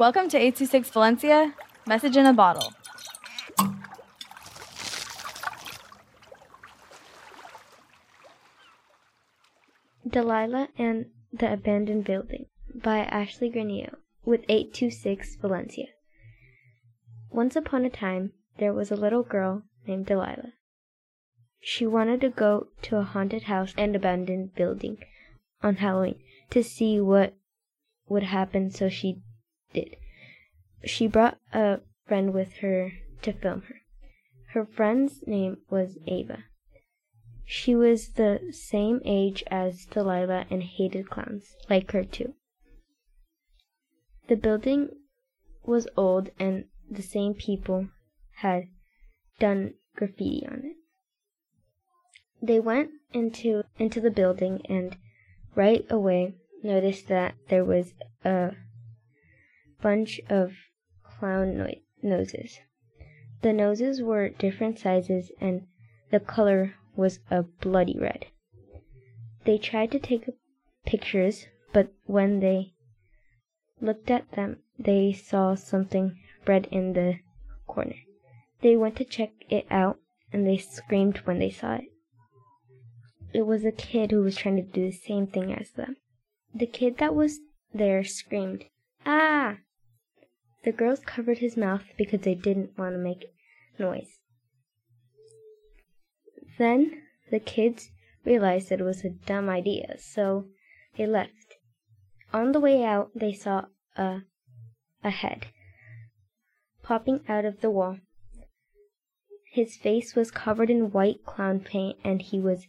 Welcome to 826 Valencia, message in a bottle. Delilah and the Abandoned Building by Ashley Granillo with 826 Valencia. Once upon a time, there was a little girl named Delilah. She wanted to go to a haunted house and abandoned building on Halloween to see what would happen, so she did. She brought a friend with her to film her. Her friend's name was Ava. She was the same age as Delilah and hated clowns, like her too. The building was old and the same people had done graffiti on it. They went into into the building and right away noticed that there was a bunch of clown no- noses. The noses were different sizes and the color was a bloody red. They tried to take pictures, but when they looked at them, they saw something red in the corner. They went to check it out and they screamed when they saw it. It was a kid who was trying to do the same thing as them. The kid that was there screamed, Ah! The girls covered his mouth because they didn't want to make noise. Then the kids realized it was a dumb idea, so they left. On the way out, they saw a, a head popping out of the wall. His face was covered in white clown paint and he was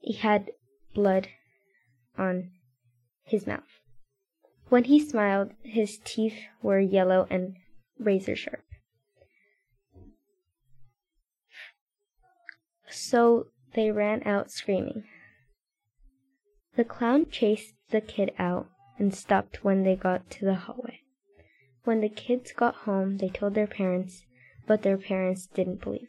he had blood on his mouth. When he smiled, his teeth were yellow and razor sharp. So they ran out screaming. The clown chased the kid out and stopped when they got to the hallway. When the kids got home, they told their parents, but their parents didn't believe